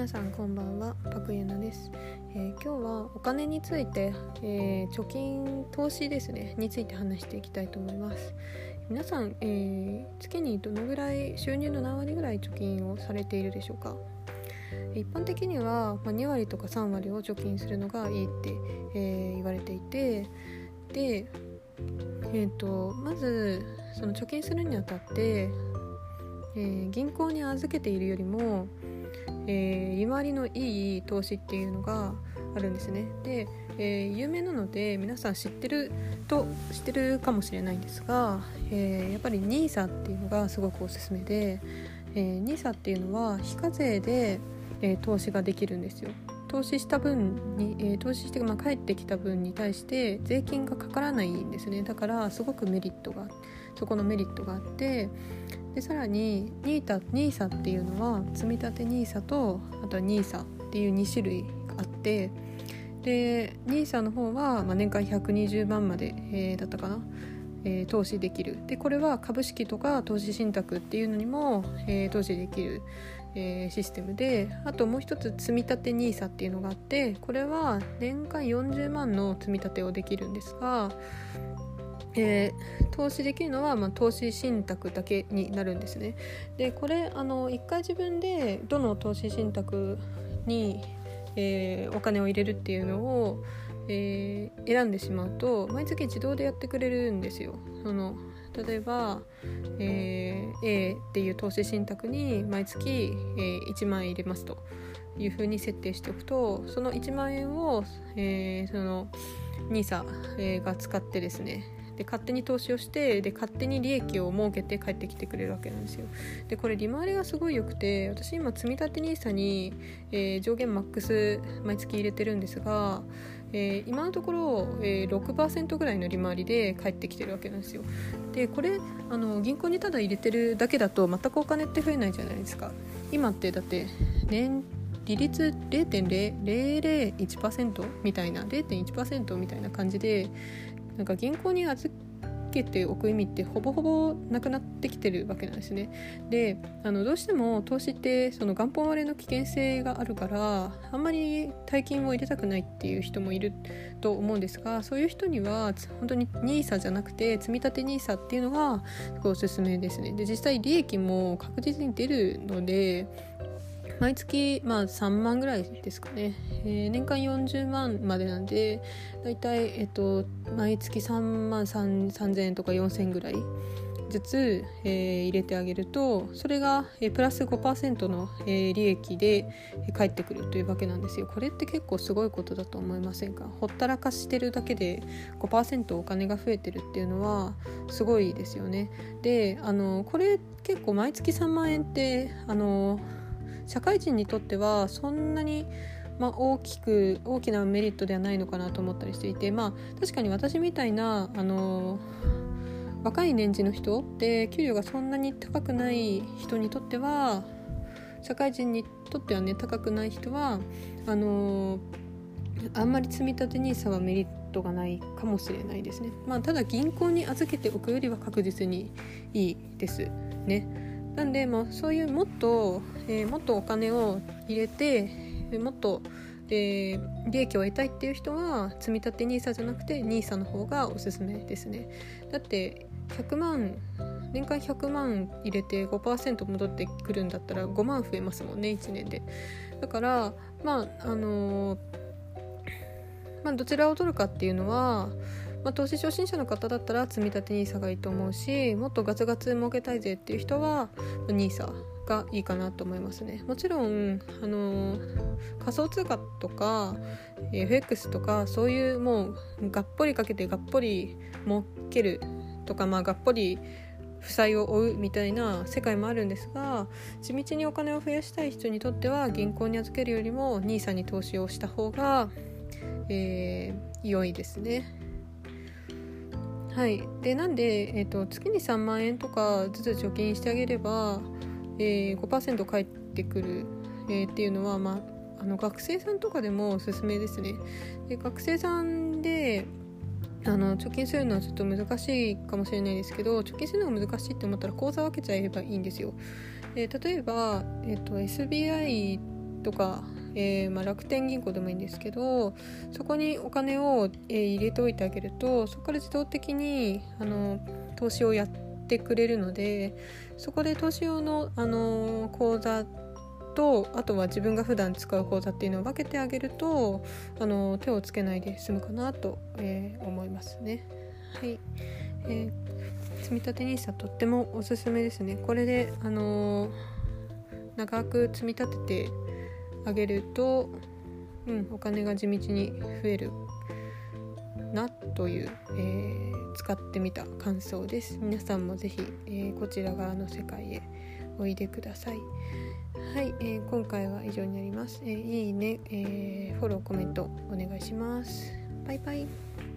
皆さんこんばんはパクユナです、えー、今日はお金について、えー、貯金投資ですねについて話していきたいと思います。皆さん、えー、月にどのぐらい収入の何割ぐらい貯金をされているでしょうか？一般的には、まあ、2割とか3割を貯金するのがいいって、え言われていてでえーと、まずその貯金するにあたって、え、銀行に預けているよりも、えー、利回りのいい投資っていうのがあるんですね。で、えー、有名なので皆さん知ってると知ってるかもしれないんですが、えー、やっぱり NISA っていうのがすごくおすすめで、えー、NISA っていうのは非課税で、えー、投資ができるんですよ。投資した分に、えー、投資して、まあ、帰ってきた分に対して税金がかからないんですね。だからすごくメリットがそこのメリットがあってでさらに NISA っていうのは積立 NISA とあとは NISA っていう2種類があってで NISA の方は、まあ、年間120万まで、えー、だったかな、えー、投資できる。でこれは株式とか投資信託っていうのにも、えー、投資できるえー、システムであともう一つ積立 NISA っていうのがあってこれは年間40万の積み立てをできるんですが、えー、投資できるのは、まあ、投資信託だけになるんですね。でこれあの1回自分でどの投資信託に、えー、お金を入れるっていうのを、えー、選んでしまうと毎月自動でやってくれるんですよ。その例えば、え、A っていう投資信託に毎月、えー、1万円入れますというふうに設定しておくとその1万円を、え、その NISA が使ってですねで勝手に投資をしてで勝手に利益を設けて帰ってきてくれるわけなんですよでこれ利回りがすごい良くて私今積立 NISA に、えー、上限マックス毎月入れてるんですがえー、今のところ、えー、6%ぐらいの利回りで返ってきてるわけなんですよ。でこれあの銀行にただ入れてるだけだと全くお金って増えないじゃないですか。今ってだって年利率0.001%みたいな0.1%みたいな感じでなんか銀行に預けておく意味ってほぼほぼなくなってきてるわけなんですね。であのどうしても投資ってその元本割れの危険性があるからあんまり大金を入れたくないっていう人もいると思うんですがそういう人には本当に NISA じゃなくて積立 NISA っていうのがすごいおすすめですね。で実際利益も確実に出るので毎月、まあ、3万ぐらいですかね、えー、年間40万までなんでだいたい、えっと、毎月3万3000円とか4000円ぐらいずつ、えー、入れてあげるとそれが、えー、プラス5%の、えー、利益で、返ってくるというわけなんですよ。これって結構すごいことだと思いませんか？ほったらかしてるだけで5%お金が増えてるっていうのはすごいですよね。であのこれ結構毎月3万円ってあの社会人にとってはそんなに、まあ、大きく大きなメリットではないのかなと思ったりしていてまあ確かに私みたいなあの若い年次の人で給料がそんなに高くない人にとっては社会人にとってはね高くない人はあのあんまり積み立て NISA はメリットがないかもしれないですね。まあ、ただ銀行に預けておくよりは確実にいいですね。なんで、まあ、そういうもっと、えー、もっとお金を入れてもっと、えー、利益を得たいっていう人は積み立て NISA じゃなくて NISA の方がおすすめですね。だって100万年間100万入れて5%戻ってくるんだったら5万増えますもんね1年で。だからまああのー、まあ、どちらを取るかっていうのはまあ、投資初心者の方だったら積み立て NISA がいいと思うしもっとガツガツ儲けたいぜっていう人は NISA がいいかなと思いますねもちろんあの仮想通貨とか FX とかそういうもうがっぽりかけてがっぽり儲けるとかまあがっぽり負債を負うみたいな世界もあるんですが地道にお金を増やしたい人にとっては銀行に預けるよりも NISA に投資をした方が、えー、良いですね。はい、でなんで、えーと、月に3万円とかずつ貯金してあげれば、えー、5%返ってくる、えー、っていうのは、まあ、あの学生さんとかでもおすすめですね。で学生さんであの貯金するのはちょっと難しいかもしれないですけど貯金するのが難しいって思ったら口座分けちゃえばいいんですよ。で例えば、えーと、SBI とか、えー、まあ、楽天銀行でもいいんですけどそこにお金を、えー、入れておいてあげるとそこから自動的にあの投資をやってくれるのでそこで投資用の、あの口座とあとは自分が普段使う口座っていうのを分けてあげるとあの手をつけないで済むかなと、えー、思いますね。はい、えー、積立 NISA とってもおすすめですね。これであのー、長く積み立ててあげると、うん、お金が地道に増えるなという、えー、使ってみた感想です。皆さんもぜひ、えー、こちら側の世界へおいでください。はい、えー、今回は以上になります、えいいね、えフォローコメントお願いします。バイバイ。